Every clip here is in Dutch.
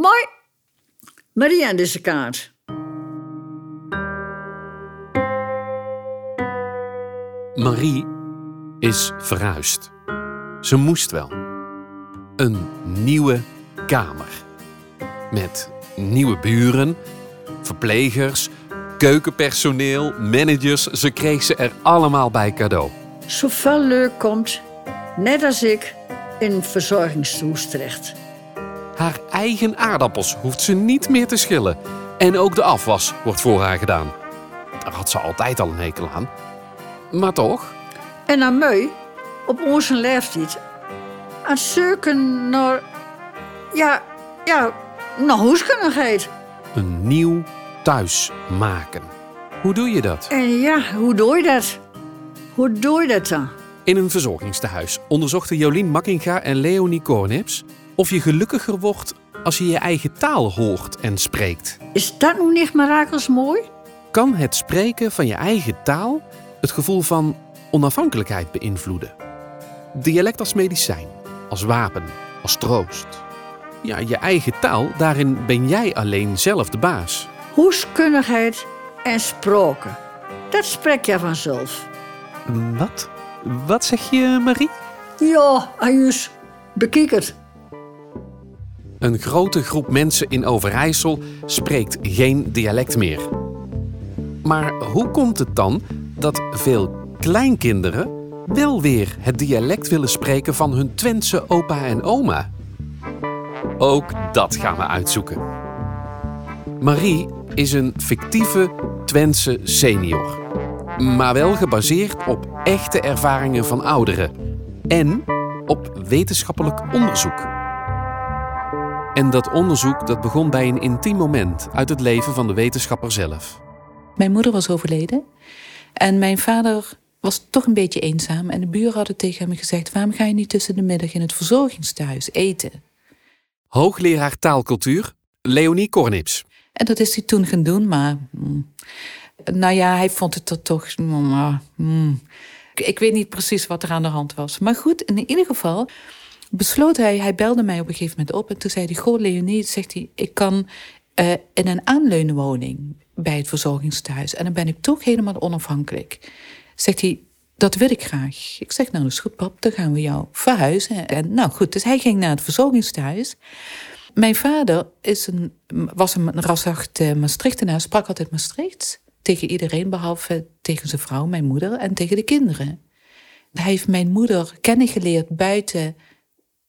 Mooi. Maria aan deze kaart. Marie is verhuisd. Ze moest wel. Een nieuwe kamer. Met nieuwe buren, verplegers, keukenpersoneel, managers. Ze kreeg ze er allemaal bij cadeau. Zoveel leuk komt, net als ik, in verzorgingshuis terecht. Haar eigen aardappels hoeft ze niet meer te schillen. En ook de afwas wordt voor haar gedaan. Daar had ze altijd al een hekel aan. Maar toch, En aan mij, op onze leeftijd, aan zoeken naar, ja, ja, naar huiskunnigheid. een nieuw thuis maken. Hoe doe je dat? En ja, hoe doe je dat? Hoe doe je dat dan? In een verzorgingstehuis onderzochten Jolien Makkinga en Leonie Kornips of je gelukkiger wordt als je je eigen taal hoort en spreekt. Is dat nu niet mirakels mooi? Kan het spreken van je eigen taal het gevoel van onafhankelijkheid beïnvloeden? Dialect als medicijn, als wapen, als troost. Ja, je eigen taal, daarin ben jij alleen zelf de baas. Huiskunnigheid en sproken. Dat spreek je vanzelf. Wat? Wat zeg je, Marie? Ja, Ajus, bekijk het. Een grote groep mensen in Overijssel spreekt geen dialect meer. Maar hoe komt het dan dat veel kleinkinderen wel weer het dialect willen spreken van hun Twentse opa en oma? Ook dat gaan we uitzoeken. Marie is een fictieve Twentse senior, maar wel gebaseerd op echte ervaringen van ouderen en op wetenschappelijk onderzoek. En dat onderzoek dat begon bij een intiem moment uit het leven van de wetenschapper zelf. Mijn moeder was overleden. En mijn vader was toch een beetje eenzaam. En de buren hadden tegen hem gezegd... waarom ga je niet tussen de middag in het verzorgingstehuis eten? Hoogleraar taalcultuur, Leonie Kornips. En dat is hij toen gaan doen, maar... nou ja, hij vond het toch... mm, mm. Ik, weet niet precies wat er aan de hand was. Maar goed, in ieder geval besloot hij... Hij belde mij op een gegeven moment op. En toen zei hij... Goh, Leonie, zegt hij... Ik kan eh, in een aanleunwoning bij het verzorgingstehuis. En dan ben ik toch helemaal onafhankelijk. Zegt hij, dat wil ik graag. Ik zeg, nou, dat is goed, pap, dan gaan we jou verhuizen. En nou goed, dus hij ging naar het verzorgingstehuis. Mijn vader is een, was een raszacht uh, Maastrichtenaar, sprak altijd Maastrichts. Tegen iedereen, behalve tegen zijn vrouw, mijn moeder, en tegen de kinderen. Hij heeft mijn moeder kennen geleerd buiten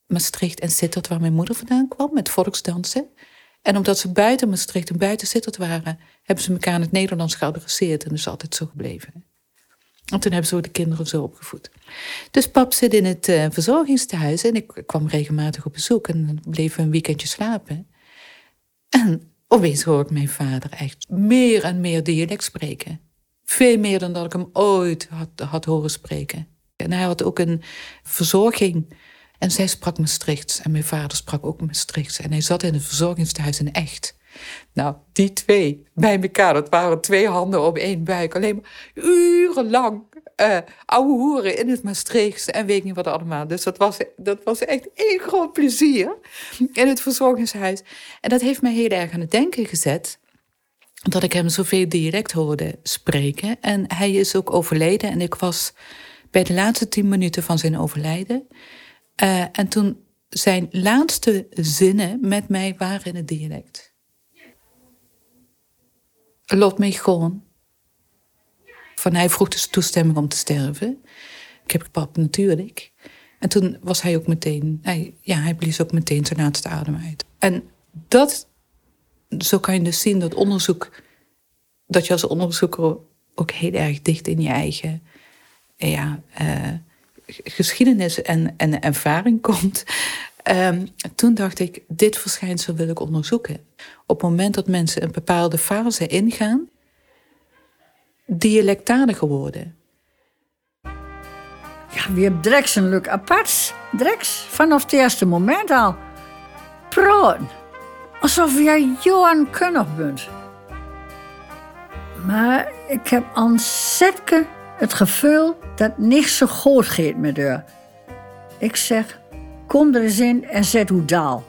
Maastricht en Sittard, waar mijn moeder vandaan kwam, met volksdansen. En omdat ze buiten Maastricht en buiten Sittard waren, hebben ze elkaar in het Nederlands geadresseerd en is altijd zo gebleven. En toen hebben ze de kinderen zo opgevoed. Dus pap zit in het uh, verzorgingstehuis en ik kwam regelmatig op bezoek en we een weekendje slapen. En opeens hoor ik mijn vader echt meer en meer dialect spreken. Veel meer dan dat ik hem ooit had, had horen spreken. En hij had ook een verzorging. En zij sprak Maastrichts. En mijn vader sprak ook Maastrichts. En hij zat in het verzorgingstehuis in echt. Nou, die twee bij elkaar, dat waren twee handen op één buik. Alleen maar urenlang uh, ouwe hoeren in het Maastrichts en weet niet wat allemaal. Dus dat was, dat was echt één groot plezier in het verzorgingshuis. En dat heeft mij heel erg aan het denken gezet. Dat ik hem zoveel dialect hoorde spreken. En hij is ook overleden. En ik was bij de laatste tien minuten van zijn overlijden. Uh, en toen zijn laatste zinnen met mij waren in het dialect. Lot mij gewoon. Van hij vroeg dus toestemming om te sterven. Ik heb pap natuurlijk. En toen was hij ook meteen, hij, ja, hij blies ook meteen zijn laatste adem uit. En dat, zo kan je dus zien dat onderzoek, dat je als onderzoeker ook heel erg dicht in je eigen ja, uh, geschiedenis en, en ervaring komt. Um, toen dacht ik, dit verschijnsel wil ik onderzoeken. Op het moment dat mensen een bepaalde fase ingaan, dialectaliger worden. Ja, wie hebt Drex een leuk apart. Drex, vanaf het eerste moment al. Praten. Alsof jij Johan Kunnig bent. Maar ik heb ontzettend het gevoel dat niks zo goed gaat met haar. Ik zeg, kom er eens in en zet hoe daal.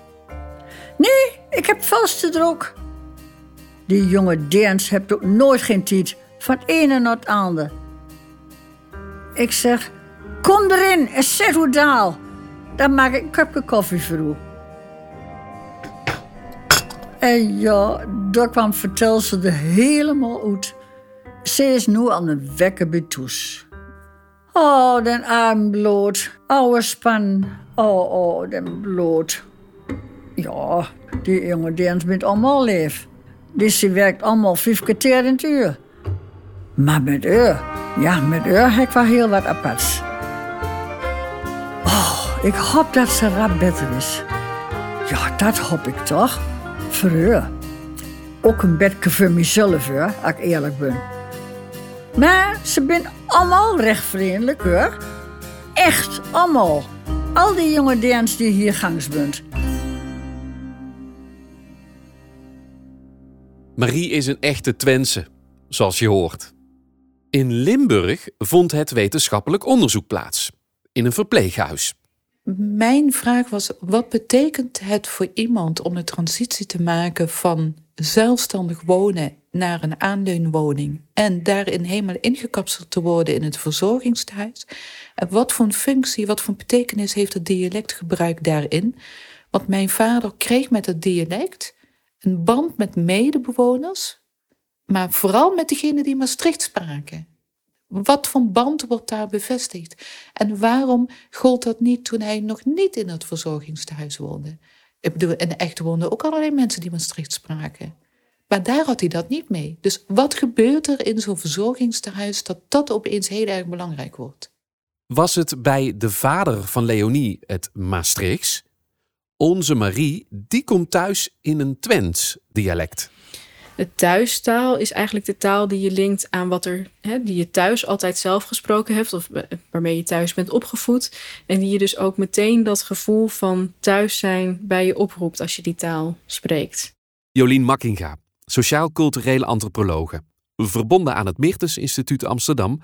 Nee, Ik heb vaste druk. Die jonge Deens hebt ook nooit geen tijd. Van ene naar het andere. Ik zeg, kom erin en zet hoe daal. Dan maak ik een kopje koffie voor u. En ja, daar kwam vertel ze er helemaal uit. Ze is nu aan de wekken bij toes. Oh, den arm bloot. Oude span. Oh, oh, den bloot. Ja, die jonge Deens bent allemaal leef. Dus ze werkt allemaal vijf keer in uur. Maar met u, ja, met u heb ik wel heel wat aparts. Oh, ik hoop dat ze rap beter is. Ja, dat hoop ik toch. Voor u. Ook een bedje voor mezelf, hoor, als ik eerlijk ben. Maar ze zijn allemaal recht vriendelijk, hoor. Echt, allemaal. Al die jonge deens die hier gangs bent. Marie is een echte Twentse, zoals je hoort. In Limburg vond het wetenschappelijk onderzoek plaats. In een verpleeghuis. Mijn vraag was: wat betekent het voor iemand om de transitie te maken van zelfstandig wonen naar een aanleunwoning en daarin helemaal ingekapseld te worden in het verzorgingstehuis? En wat voor functie, wat voor betekenis heeft het dialectgebruik daarin? Want mijn vader kreeg met het dialect een band met medebewoners, maar vooral met degenen die Maastricht spraken. Wat voor band wordt daar bevestigd? En waarom gold dat niet toen hij nog niet in het verzorgingstehuis woonde? Ik bedoel, in de echte woonden ook allerlei mensen die Maastricht spraken. Maar daar had hij dat niet mee. Dus wat gebeurt er in zo'n verzorgingstehuis dat dat opeens heel erg belangrijk wordt? Was het bij de vader van Leonie het Maastrichts? Onze Marie, die komt thuis in een Twents dialect. De thuistaal is eigenlijk de taal die je linkt aan wat er, hè, die je thuis altijd zelf gesproken hebt, of waarmee je thuis bent opgevoed. En die je dus ook meteen dat gevoel van thuis zijn bij je oproept als je die taal spreekt. Jolien Makkinga, sociaal-culturele antropologe, verbonden aan het Meertens Instituut Amsterdam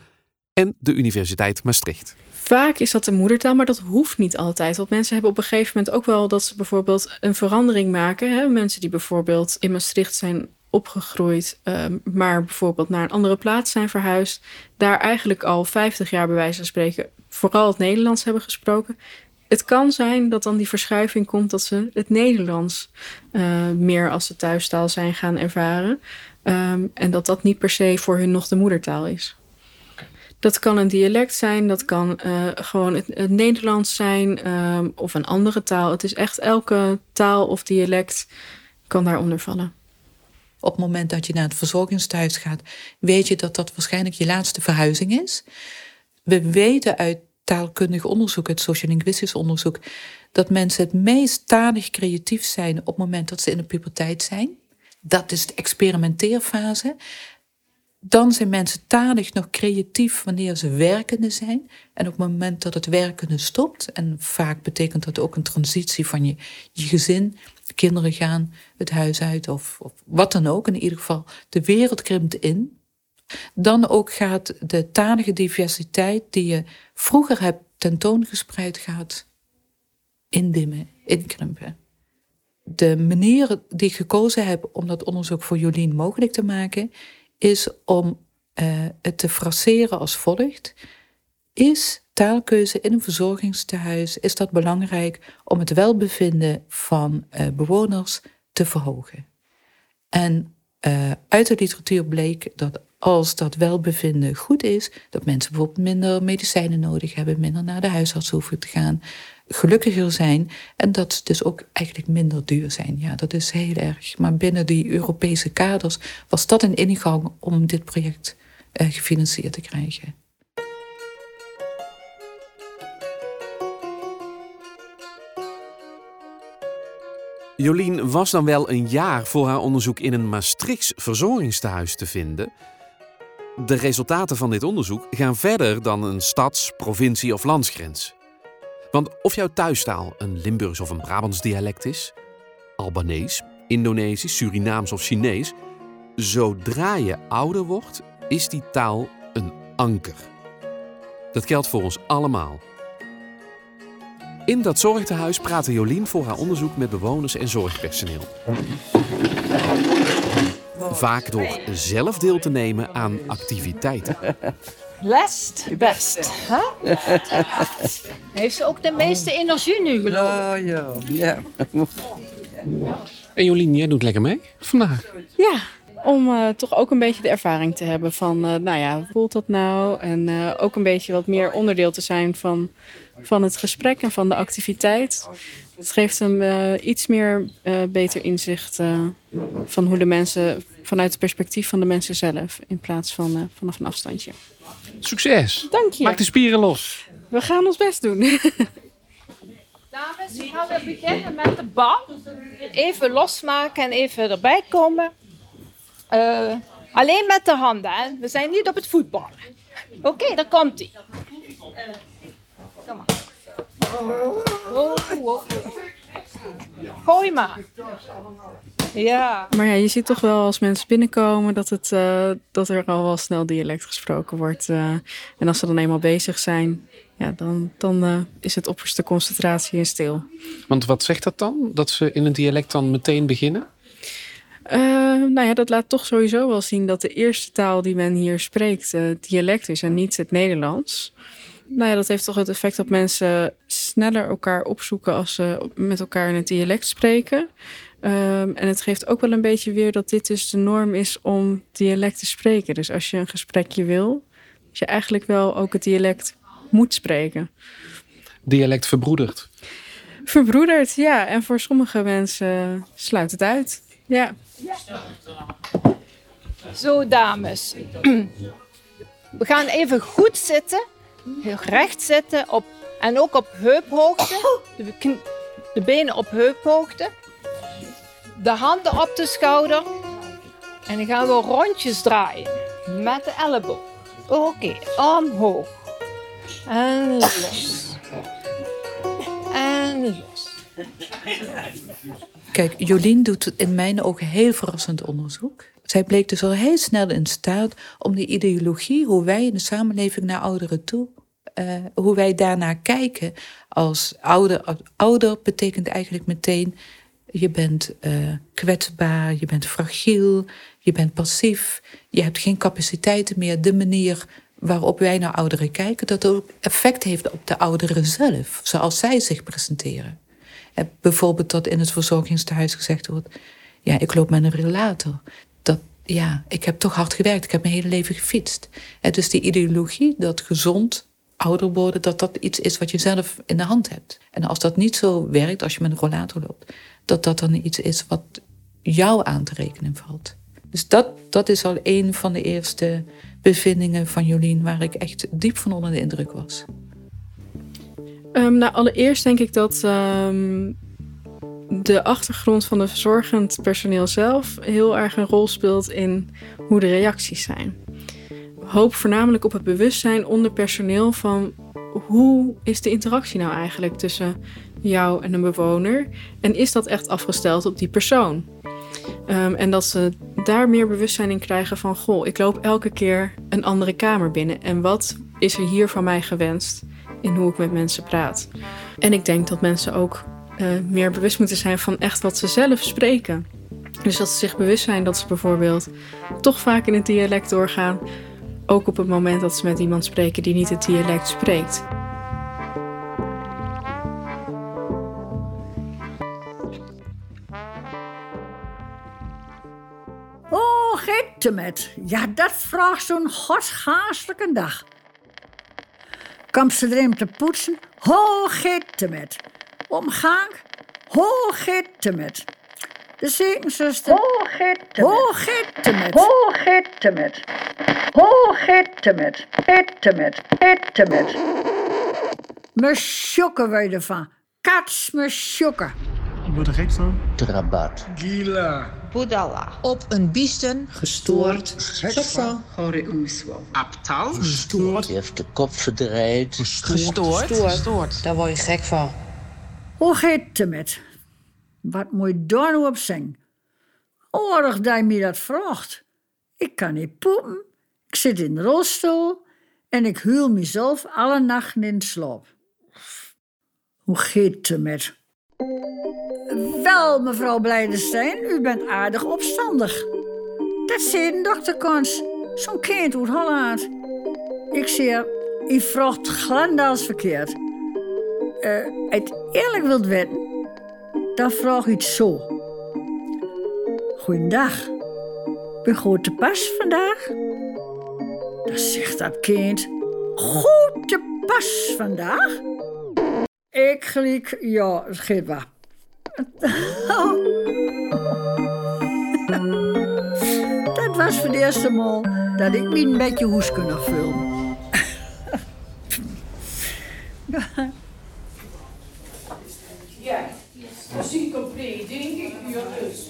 en de Universiteit Maastricht. Vaak is dat de moedertaal, maar dat hoeft niet altijd. Want mensen hebben op een gegeven moment ook wel dat ze bijvoorbeeld een verandering maken. Hè? Mensen die bijvoorbeeld in Maastricht zijn opgegroeid, um, maar bijvoorbeeld naar een andere plaats zijn verhuisd, daar eigenlijk al 50 jaar bij wijze van spreken vooral het Nederlands hebben gesproken. Het kan zijn dat dan die verschuiving komt dat ze het Nederlands uh, meer als de thuistaal zijn gaan ervaren. Um, en dat dat niet per se voor hun nog de moedertaal is. Dat kan een dialect zijn, dat kan uh, gewoon het, het, Nederlands zijn um, of een andere taal. Het is echt elke taal of dialect kan daaronder vallen. Op het moment dat je naar het verzorgingstehuis gaat, weet je dat dat waarschijnlijk je laatste verhuizing is. We weten uit taalkundig onderzoek, uit sociolinguïstisch onderzoek, dat mensen het meest talig creatief zijn op het moment dat ze in de puberteit zijn. Dat is de experimenteerfase. Dan zijn mensen talig nog creatief wanneer ze werkende zijn. En op het moment dat het werkende stopt, en vaak betekent dat ook een transitie van je, je gezin, de kinderen gaan het huis uit of, of wat dan ook, in ieder geval, de wereld krimpt in. Dan ook gaat de talige diversiteit die je vroeger hebt tentoongespreid, gaat indimmen, inkrimpen. De manier die ik gekozen heb om dat onderzoek voor Jolien mogelijk te maken, is om uh, het te fraseren als volgt. Is taalkeuze in een verzorgingstehuis, is dat belangrijk om het welbevinden van uh, bewoners te verhogen? En uh, uit de literatuur bleek dat als dat welbevinden goed is, dat mensen bijvoorbeeld minder medicijnen nodig hebben, minder naar de huisarts hoeven te gaan, gelukkiger zijn en dat ze dus ook eigenlijk minder duur zijn. Ja, dat is heel erg. Maar binnen die Europese kaders was dat een ingang om dit project uh, gefinancierd te krijgen. Jolien was dan wel een jaar voor haar onderzoek in een Maastrichts verzorgingstehuis te vinden. De resultaten van dit onderzoek gaan verder dan een stads-, provincie- of landsgrens. Want of jouw thuistaal een Limburgs of een Brabants dialect is, Albanees, Indonesisch, Surinaams of Chinees, zodra je ouder wordt, is die taal een anker. Dat geldt voor ons allemaal. In dat zorgtehuis praatte Jolien voor haar onderzoek met bewoners en zorgpersoneel. Vaak door zelf deel te nemen aan activiteiten. Lest, best. Hè? Heeft ze ook de meeste energie nu geloof ik? Oh ja, ja. En Jolien, jij doet lekker mee vandaag. Ja, om eh, toch ook een beetje de ervaring te hebben van, eh, nou ja, hoe voelt dat nou? En eh, ook een beetje wat meer onderdeel te zijn van, van het gesprek en van de activiteit. Het geeft hem eh, iets meer eh, beter inzicht eh, van hoe de mensen, vanuit het perspectief van de mensen zelf, in plaats van eh, vanaf een afstandje. Succes! Dank je. Maak de spieren los. We gaan ons best doen. Dames, gaan we beginnen met de bal. Even losmaken en even erbij komen. Eh, alleen met de handen, hè? We zijn niet op het voetballen. Oké, daar komt hij. Kom maar. Oh, oh. Gooi maar. Ja. Maar ja, je ziet toch wel als mensen binnenkomen dat, het, eh, dat er al wel snel dialect gesproken wordt. eh. en als ze dan eenmaal bezig zijn, ja, dan, dan eh, is het opperste concentratie en stil. Want wat zegt dat dan? Dat ze in een dialect dan meteen beginnen? Eh, nou ja, dat laat toch sowieso wel zien dat de eerste taal die men hier spreekt eh, dialect is en niet het Nederlands. Nou ja, dat heeft toch het effect dat mensen sneller elkaar opzoeken als ze met elkaar in het dialect spreken. Ehm, en het geeft ook wel een beetje weer dat dit dus de norm is om dialect te spreken. Dus als je een gesprekje wil, dat je eigenlijk wel ook het dialect moet spreken. Dialect verbroederd. Verbroederd, ja. En voor sommige mensen sluit het uit. Ja. Zo, dames. We gaan even goed zitten. Heel recht zitten. Op, en ook op heuphoogte. De, kn- de benen op heuphoogte. De handen op de schouder. En dan gaan we rondjes draaien. Met de elleboog. Oké, omhoog. En los. En los. Kijk, Jolien doet in mijn ogen heel verrassend onderzoek. Zij bleek dus al heel snel in staat om die ideologie, hoe wij in de samenleving naar ouderen toe, eh, hoe wij daarnaar kijken als ouder. Ouder betekent eigenlijk meteen, je bent eh, kwetsbaar, je bent fragiel, je bent passief, je hebt geen capaciteiten meer. De manier waarop wij naar ouderen kijken, dat ook effect heeft op de ouderen zelf, zoals zij zich presenteren. Eh, Bijvoorbeeld dat in het verzorgingstehuis gezegd wordt: Ja, ik loop met een relator. Dat, ja, ik heb toch hard gewerkt, ik heb mijn hele leven gefietst. Eh, Dus die ideologie dat gezond ouder worden, dat dat iets is wat je zelf in de hand hebt. En als dat niet zo werkt, als je met een rollator loopt, dat dat dan iets is wat jou aan te rekenen valt. Dus dat, dat is al een van de eerste bevindingen van Jolien waar ik echt diep van onder de indruk was. Ehm, nou, allereerst denk ik dat ehm, de achtergrond van de verzorgend personeel zelf heel erg een rol speelt in hoe de reacties zijn. Hoop voornamelijk op het bewustzijn onder personeel van hoe is de interactie nou eigenlijk tussen jou en een bewoner en is dat echt afgesteld op die persoon? Ehm, en dat ze daar meer bewustzijn in krijgen van goh, ik loop elke keer een andere kamer binnen en wat is er hier van mij gewenst? in hoe ik met mensen praat. En ik denk dat mensen ook eh, meer bewust moeten zijn van echt wat ze zelf spreken. Dus dat ze zich bewust zijn dat ze bijvoorbeeld toch vaak in het dialect doorgaan. Ook op het moment dat ze met iemand spreken die niet het dialect spreekt. Oh, met. Ja, dat vraagt zo'n godsgaastelijke dag. Komt ze erin te poetsen? Ho, met. Omgang? Ho, met. De zekenzuster? Ho, met. Ho, met. Ho, met. Me sjokken wij ervan. Kats me sjokken. Ik word er gek van. Trabat. Budala. Op een biesten Gestoord. Sofa Abtaal. Gestoord. Die heeft de kop verdraaid. gestoord. Gestoord. Daar word je gek van. Hoe gaat het met? Wat moet je daar op zingen? Oorlog dat je me dat vraagt. Ik kan niet poepen. Ik zit in de rolstoel en ik huil mezelf alle nachten in slaap. Hoe gaat het met? Wel, mevrouw Blijdenstein, u bent aardig opstandig. Dat zei dokter Kons. Zo'n kind uit Holland. Ik zeg, u vraagt glandaals verkeerd. Uh, het eerlijk wilt weten, dan vraag u het zo. Goeiedag. Ben goed te pas vandaag? Dan zegt dat kind. Goed te pas vandaag? Ik gelijk, ja, wat. Dat was voor de eerste maal dat ik me een beetje hoes kunnen vullen. Ja, compleet, denk ik. Dus.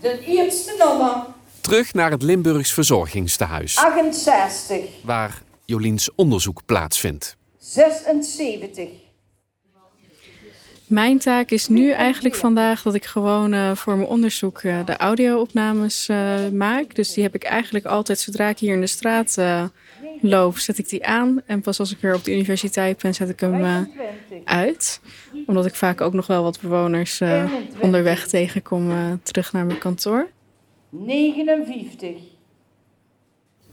De eerste nummer. Terug naar het Limburgs Verzorgingstehuis. 68. Waar Joliens onderzoek plaatsvindt. 76. Mijn taak is nu eigenlijk vandaag dat ik gewoon uh, voor mijn onderzoek uh, de audio-opnames uh, maak. Dus die heb ik eigenlijk altijd, zodra ik hier in de straat loop, zet ik die aan. En pas als ik weer op de universiteit ben, zet ik hem uit. Omdat ik vaak ook nog wel wat bewoners onderweg tegenkom terug naar mijn kantoor. 59.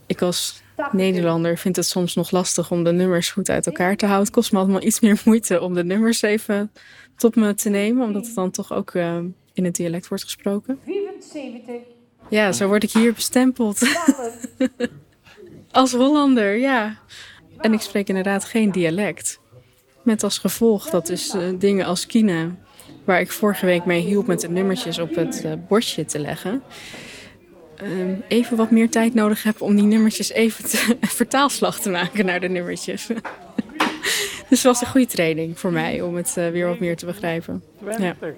Ik als Nederlander vind het soms nog lastig om de nummers goed uit elkaar te houden. Het kost me allemaal iets meer moeite om de nummers even tot me te nemen, omdat het dan toch ook in het dialect wordt gesproken. 74. Ja, zo word ik hier bestempeld. als Hollander, ja. En ik spreek inderdaad geen dialect. Met als gevolg dat dus uh, dingen als Kina, waar ik vorige week mee hielp met de nummertjes op het uh, bordje te leggen, uh, even wat meer tijd nodig heb om die nummertjes even te, vertaalslag te maken naar de nummertjes. dus het was een goede training voor mij om het uh, weer wat meer te begrijpen. 20, ja.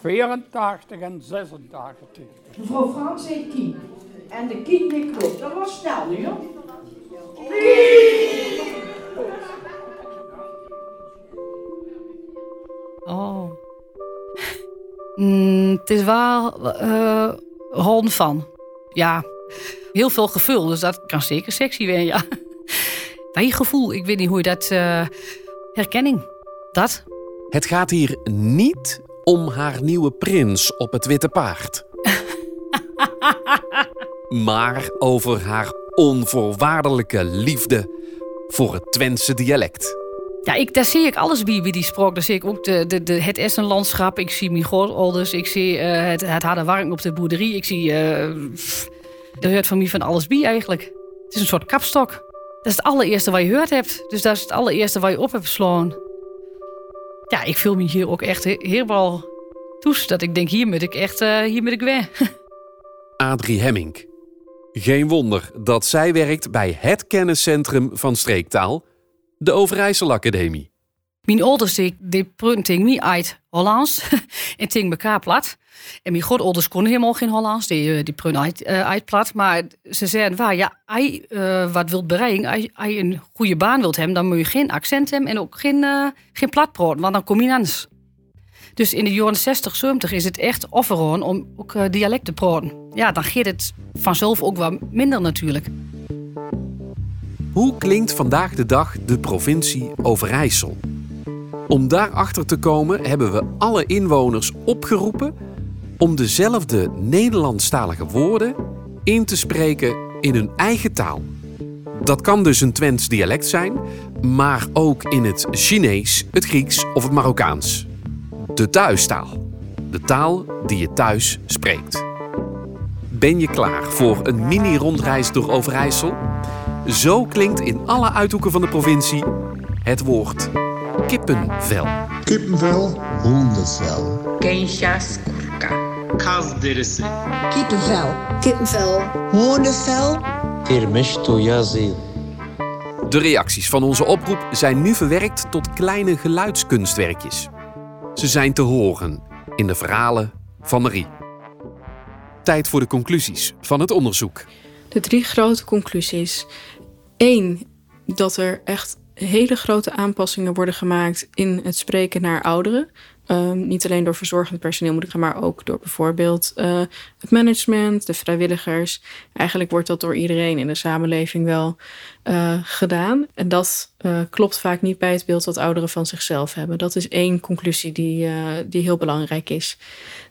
84 en 86. Mevrouw Frans heet Kien. En de Kien die klopt. Dat was snel nu hoor. Oh. Mm, het is wel uh, hond van. Ja, heel veel gevoel, dus dat kan zeker sexy zijn, ja. Gevoel, ik weet niet hoe je dat... Uh, herkenning, dat. Het gaat hier niet om haar nieuwe prins op het witte paard. maar over haar onvoorwaardelijke liefde voor het Twentse dialect. Ja, ik, daar zie ik alles bij, bij die sprook. Daar zie ik ook de, de, de, het Essenlandschap. Ik zie mijn grootouders. Ik zie uh, het, het harde warm op de boerderie. Ik zie... Uh, er hoort van mij van alles bij eigenlijk. Het is een soort kapstok. Dat is het allereerste wat je gehoord hebt. Dus dat is het allereerste wat je op hebt geslaan. Ja, ik voel me hier ook echt helemaal toes. Dat ik denk, hier moet ik echt, uh, hier moet ik weg. Adrie Hemming. Geen wonder dat zij werkt bij het kenniscentrum van streektaal de Overijssel Academie. Mijn ouders die, prunting me uit Hollands en ting elkaar plat. En mijn grootouders konden helemaal geen Hollands, die, eh, die prun uit, uh, uit plat. Maar ze zeiden, waar, ja, hij uh, wat wilt bereiken, als hij een goede baan wilt hebben, dan moet je geen accent hebben en ook geen, uh, geen platproot, want dan kom je anders. Dus in de jaren 60, 70 is het echt offeroon om ook uh, dialect te praten. Ja, dan gaat het vanzelf ook wat minder natuurlijk. Hoe klinkt vandaag de dag de provincie Overijssel? Om daarachter te komen hebben we alle inwoners opgeroepen om dezelfde Nederlandstalige woorden in te spreken in hun eigen taal. Dat kan dus een Twents dialect zijn, maar ook in het Chinees, het Grieks of het Marokkaans. De thuistaal. De taal die je thuis spreekt. Ben je klaar voor een mini-rondreis door Overijssel? Zo klinkt in alle uithoeken van de provincie het woord kippenvel. Kippenvel. Hondenvel. Kenshaskurka. Kazderisi. Kippenvel. Kippenvel. Hondenvel. Kirmishtoyazil. De reacties van onze oproep zijn nu verwerkt tot kleine geluidskunstwerkjes. Ze zijn te horen in de verhalen van Marie. Tijd voor de conclusies van het onderzoek. De drie grote conclusies. Eén, dat er echt hele grote aanpassingen worden gemaakt in het spreken naar ouderen. Ehm, niet alleen door verzorgend personeel moet ik gaan, maar ook door bijvoorbeeld uh, het management, de vrijwilligers. Eigenlijk wordt dat door iedereen in de samenleving wel uh, gedaan. En dat uh, klopt vaak niet bij het beeld wat ouderen van zichzelf hebben. Dat is één conclusie die, die heel belangrijk is.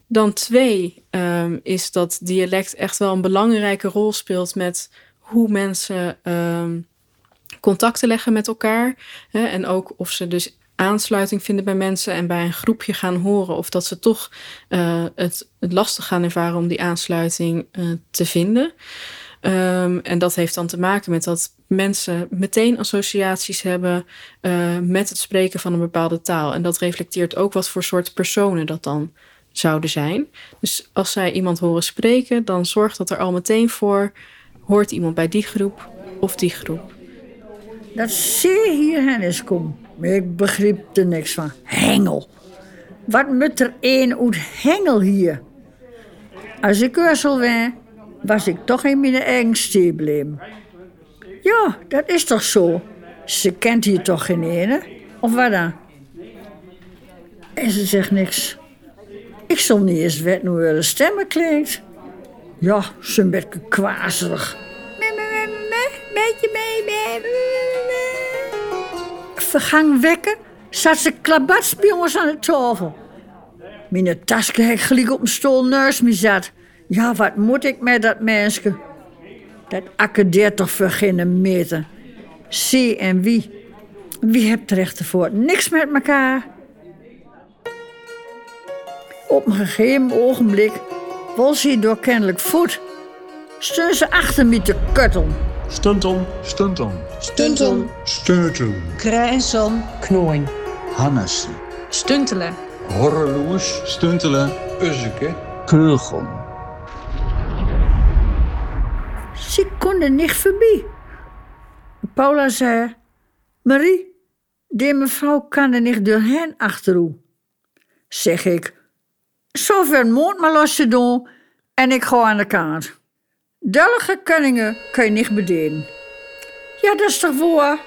Dan twee um, is dat dialect echt wel een belangrijke rol speelt met hoe mensen um, contacten leggen met elkaar. Hè, en ook of ze dus aansluiting vinden bij mensen en bij een groepje gaan horen. Of dat ze toch uh, het, lastig gaan ervaren om die aansluiting uh, te vinden. Um, en dat heeft dan te maken met dat mensen meteen associaties hebben uh, met het spreken van een bepaalde taal. En dat reflecteert ook wat voor soort personen dat dan zouden zijn. Dus als zij iemand horen spreken, dan zorgt dat er al meteen voor: hoort iemand bij die groep of die groep. Dat zie hierheen is kom. Ik begreep er niks van. Hengel. Wat moet er een uit hengel hier? Als ik Ursel ben, was ik toch in mijn eigen stieblem. Ja, dat is toch zo? Ze kent hier toch geen ene? Of wat dan? En ze zegt niks. Ik zal niet eens weten hoe haar stemmen klinkt. Ja, ze een beetje kwazerig. Beetje mee, Vergang wekken zat ze klabats aan de tafel. Mijn tasje heb gelijk op een stoel naast me zat. Ja, wat moet ik met dat mensje? Dat accadeert toch voor geen meter. Zie en wie? Wie hebt recht ervoor? Niks met elkaar. Op een gegeven ogenblik was hij door kennelijk voet. Steun ze achter me te kutten. Stunton, stunton. Stunton. Stunton. Krijnson. Knooien. Hannessen. Stuntelen. Horreloes. Stuntelen. Uzzeke. Keugel. Ze konden niet voorbij. Paula zei: Marie, die mevrouw kan er niet door hen achterhoe. Zeg ik: Zover moet maar los te doen en ik ga aan de kant. Dullige kunningen kun je niet bedienen. Ja, dat is toch voor?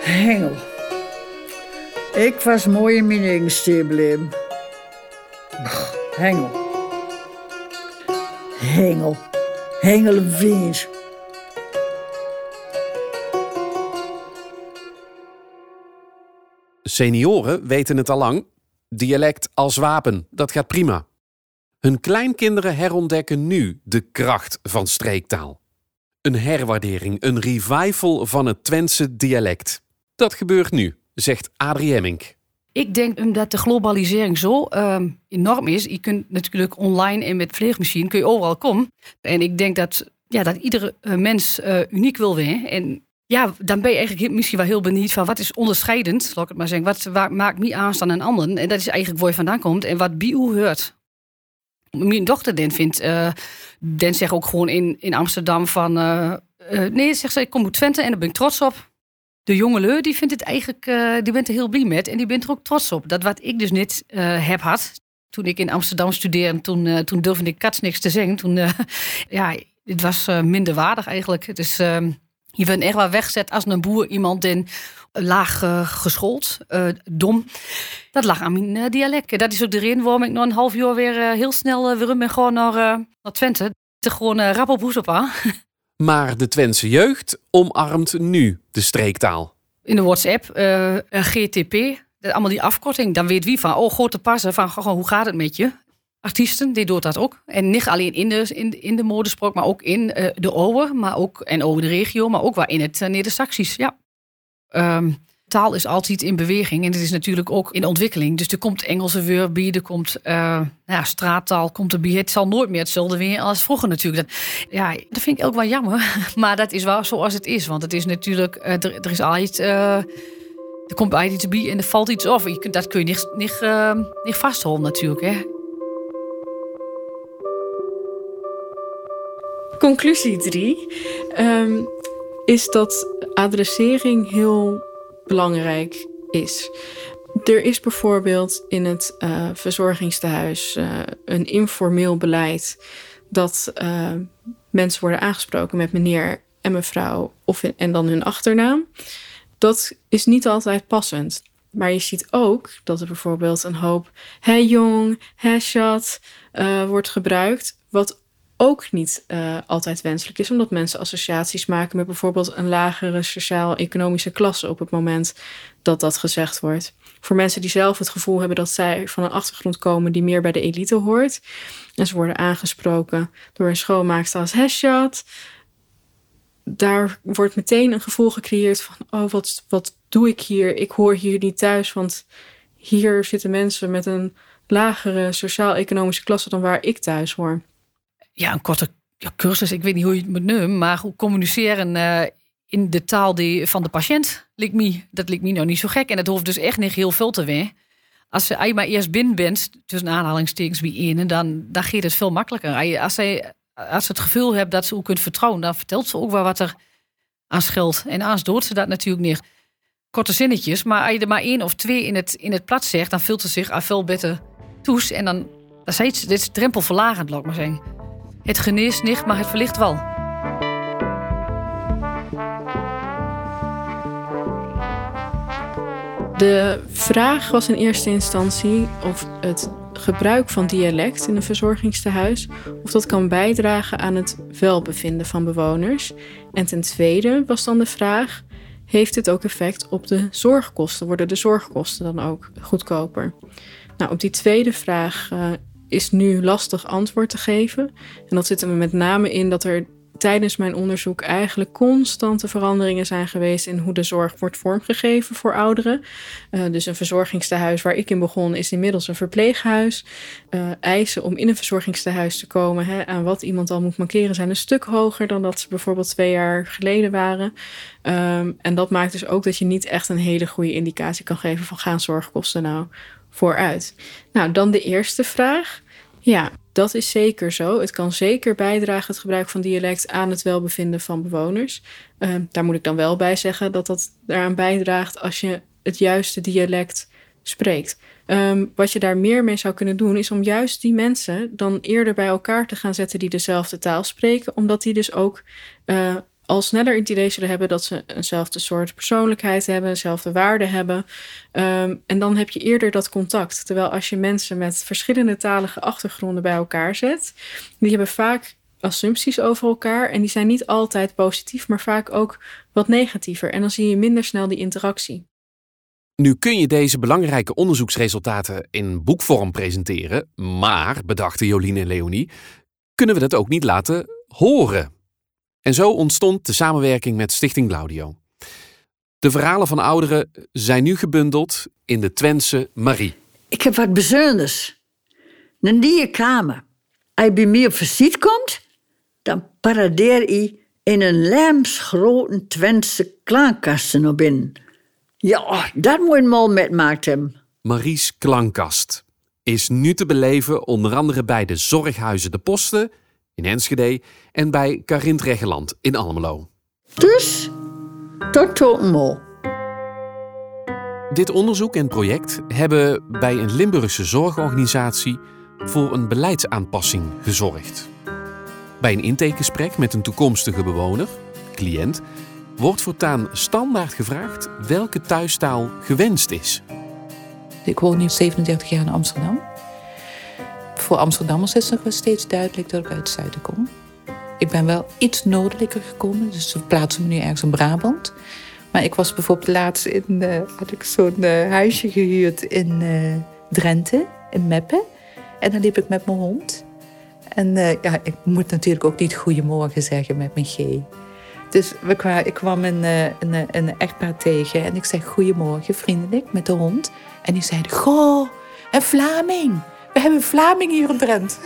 Hengel. Ik was mooi in mijn eigen. Hengel. Hengel. Hengel. Senioren weten het al lang. Dialect als wapen, dat gaat prima. Hun kleinkinderen herontdekken nu de kracht van streektaal. Een herwaardering, een revival van het Twentse dialect. Dat gebeurt nu, zegt Adrie Hemmink. Ik denk dat de globalisering zo uh, enorm is. Je kunt natuurlijk online en met vleegmachine kun je overal komen. En ik denk dat, ja, dat iedere uh, mens uh, uniek wil zijn. En ja, dan ben je eigenlijk misschien wel heel benieuwd van wat is onderscheidend, zal ik het maar zeggen. Wat, maakt me aan dan een ander? En dat is eigenlijk waar je vandaan komt en wat bij u hoort. Mijn dochter den vindt, uh, den zegt ook gewoon in, in Amsterdam van, uh, uh, nee, zegt ze, ik kom uit Twente en daar ben ik trots op. De jonge leur, die vindt het eigenlijk, die bent er heel blij met en die bent er ook trots op. Dat wat ik dus niet heb had, toen ik in Amsterdam studeerde, toen, toen durfde ik kats niks te zeggen. Toen, ja, het was minder waardig eigenlijk. Dus je bent echt wel weggezet als een boer iemand in laag uh, geschoold, uh, dom. Dat lag aan mijn uh, dialect. Dat is ook de reden waarom ik nog een half jaar weer heel snel weer ben gewoon naar, naar Twente. Te gewoon rap op hoes op aan. Maar de Twentse jeugd omarmt nu de streektaal. In de WhatsApp, GTP, allemaal die afkorting. Dan weet wie van, oh, grote passen, van hoe gaat het met je? Artiesten, die doet dat ook. En niet alleen in de, in, in de modesprook, maar ook in uh, de Ower, maar ook en over de regio, maar ook waar in het uh, Neder-Saxisch. Ja. Um, taal is altijd in beweging en het is natuurlijk ook in ontwikkeling. Dus er komt Engelse weer bij, er komt uh, ja, straattaal komt erbij. Het zal nooit meer hetzelfde weer als vroeger natuurlijk. Dat, ja, dat vind ik ook wel jammer, maar dat is wel zoals het is. Want het is natuurlijk, er, er, is altijd, er komt altijd iets bij en er valt iets af. Je dat kun je niet, niet, niet vasthouden natuurlijk. Hè. Conclusie 3 um, is dat adressering heel belangrijk is. Er is bijvoorbeeld in het uh, verzorgingstehuis uh, een informeel beleid dat uh, mensen worden aangesproken met meneer en mevrouw of en dan hun achternaam. dat is niet altijd passend. Maar je ziet ook dat er bijvoorbeeld een hoop hey jong, hey chat wordt gebruikt. Wat ook niet uh, altijd wenselijk is, omdat mensen associaties maken met bijvoorbeeld een lagere sociaal-economische klasse op het moment dat dat gezegd wordt. Voor mensen die zelf het gevoel hebben dat zij van een achtergrond komen die meer bij de elite hoort. En ze worden aangesproken door een schoonmaakster als hesjat. Daar wordt meteen een gevoel gecreëerd van: oh, wat, wat doe ik hier? Ik hoor hier niet thuis, want hier zitten mensen met een lagere sociaal-economische klasse dan waar ik thuis hoor. Ja, een korte ja, cursus, ik weet niet hoe je het moet noemen, maar hoe communiceren uh, in de taal die, van de patiënt, lijkt me, dat lijkt me nou niet zo gek. En het hoeft dus echt niet heel veel te zijn. Als je maar eerst binnen bent, tussen aanhalingstekens bij in, dan, dan gaat het veel makkelijker. Als ze, als ze het gevoel hebt dat ze ook kunt vertrouwen, dan vertelt ze ook wel wat er aan scheelt. En anders doet ze dat natuurlijk niet. Korte zinnetjes, maar als je er maar één of twee in het, in het plat zegt, dan vult ze zich al veel beter toes. En dan, dan zei dit is drempelverlagend, laat maar zeggen. Het geneest niet, maar het verlicht wel. De vraag was in eerste instantie of het gebruik van dialect in een verzorgingstehuis of dat kan bijdragen aan het welbevinden van bewoners. En ten tweede was dan de vraag: heeft dit ook effect op de zorgkosten? Worden de zorgkosten dan ook goedkoper? Nou, op die tweede vraag uh, is nu lastig antwoord te geven. En dat zit er met name in dat er tijdens mijn onderzoek eigenlijk constante veranderingen zijn geweest in hoe de zorg wordt vormgegeven voor ouderen. Uh, dus een verzorgingstehuis waar ik in begon is inmiddels een verpleeghuis. Uh, eisen om in een verzorgingstehuis te komen hè, aan wat iemand al moet markeren zijn een stuk hoger dan dat ze bijvoorbeeld twee jaar geleden waren. Um, en dat maakt dus ook dat je niet echt een hele goede indicatie kan geven van gaan zorgkosten nou vooruit. Nou, dan de eerste vraag. Ja, dat is zeker zo. Het kan zeker bijdragen, het gebruik van dialect, aan het welbevinden van bewoners. Uh, daar moet ik dan wel bij zeggen dat dat eraan bijdraagt als je het juiste dialect spreekt. Um, wat je daar meer mee zou kunnen doen, is om juist die mensen dan eerder bij elkaar te gaan zetten die dezelfde taal spreken, omdat die dus ook uh, al sneller het idee zullen hebben dat ze eenzelfde soort persoonlijkheid hebben, eenzelfde waarden hebben. Um, en dan heb je eerder dat contact. Terwijl als je mensen met verschillende talige achtergronden bij elkaar zet, die hebben vaak assumpties over elkaar en die zijn niet altijd positief, maar vaak ook wat negatiever. En dan zie je minder snel die interactie. Nu kun je deze belangrijke onderzoeksresultaten in boekvorm presenteren, maar, bedachten Jolien en Leonie, kunnen we dat ook niet laten horen. En zo ontstond de samenwerking met Stichting Claudio. De verhalen van ouderen zijn nu gebundeld in de Twentse Marie. Ik heb wat bijzonders. In die kamer. Als je bij mij op visite komt, dan paradeer je in een lemsgrote Twentse klankkasten naar binnen. Ja, dat moet je mal metmaakt hebben. Marie's klankkast is nu te beleven onder andere bij de Zorghuizen de Posten in Enschede en bij Karint Regeland in Almelo. Dus, tot totenmol. Dit onderzoek en project hebben bij een Limburgse zorgorganisatie voor een beleidsaanpassing gezorgd. Bij een intakegesprek met een toekomstige bewoner, cliënt, wordt voortaan standaard gevraagd welke thuistaal gewenst is. Ik woon nu 37 jaar in Amsterdam voor Amsterdammers is het nog wel steeds duidelijk dat ik uit het zuiden kom. Ik ben wel iets noordelijker gekomen, dus ze plaatsen me nu ergens in Brabant. Maar ik was bijvoorbeeld laatst in, uh, had ik zo'n uh, huisje gehuurd in uh, Drenthe, in Meppen. En dan liep ik met mijn hond. En ja, ik moet natuurlijk ook niet goedemorgen zeggen met mijn G. Dus we ik kwam een, een, een echtpaar tegen en ik zeg goedemorgen, vriendelijk, met de hond. En die zeiden, goh, een Vlaming. We hebben Vlaming hier in Drenthe.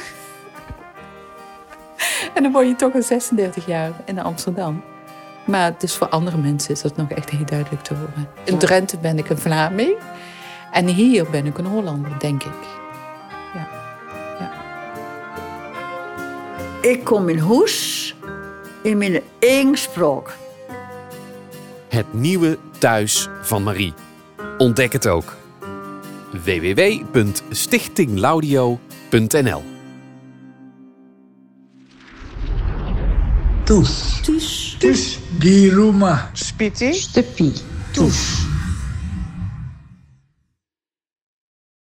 En dan word je toch al 36 jaar in Amsterdam. Maar dus voor andere mensen is dat nog echt heel duidelijk te horen. In Drenthe ben ik een Vlaming. En hier ben ik een Hollander, denk ik. Ja. ja. Ik kom in Hoes in mijn eigen spraak. Het nieuwe thuis van Marie. Ontdek het ook www.stichtinglaudio.nl Tus. Tus. Tus. Di rumah. Spiti. Stepi. Toes.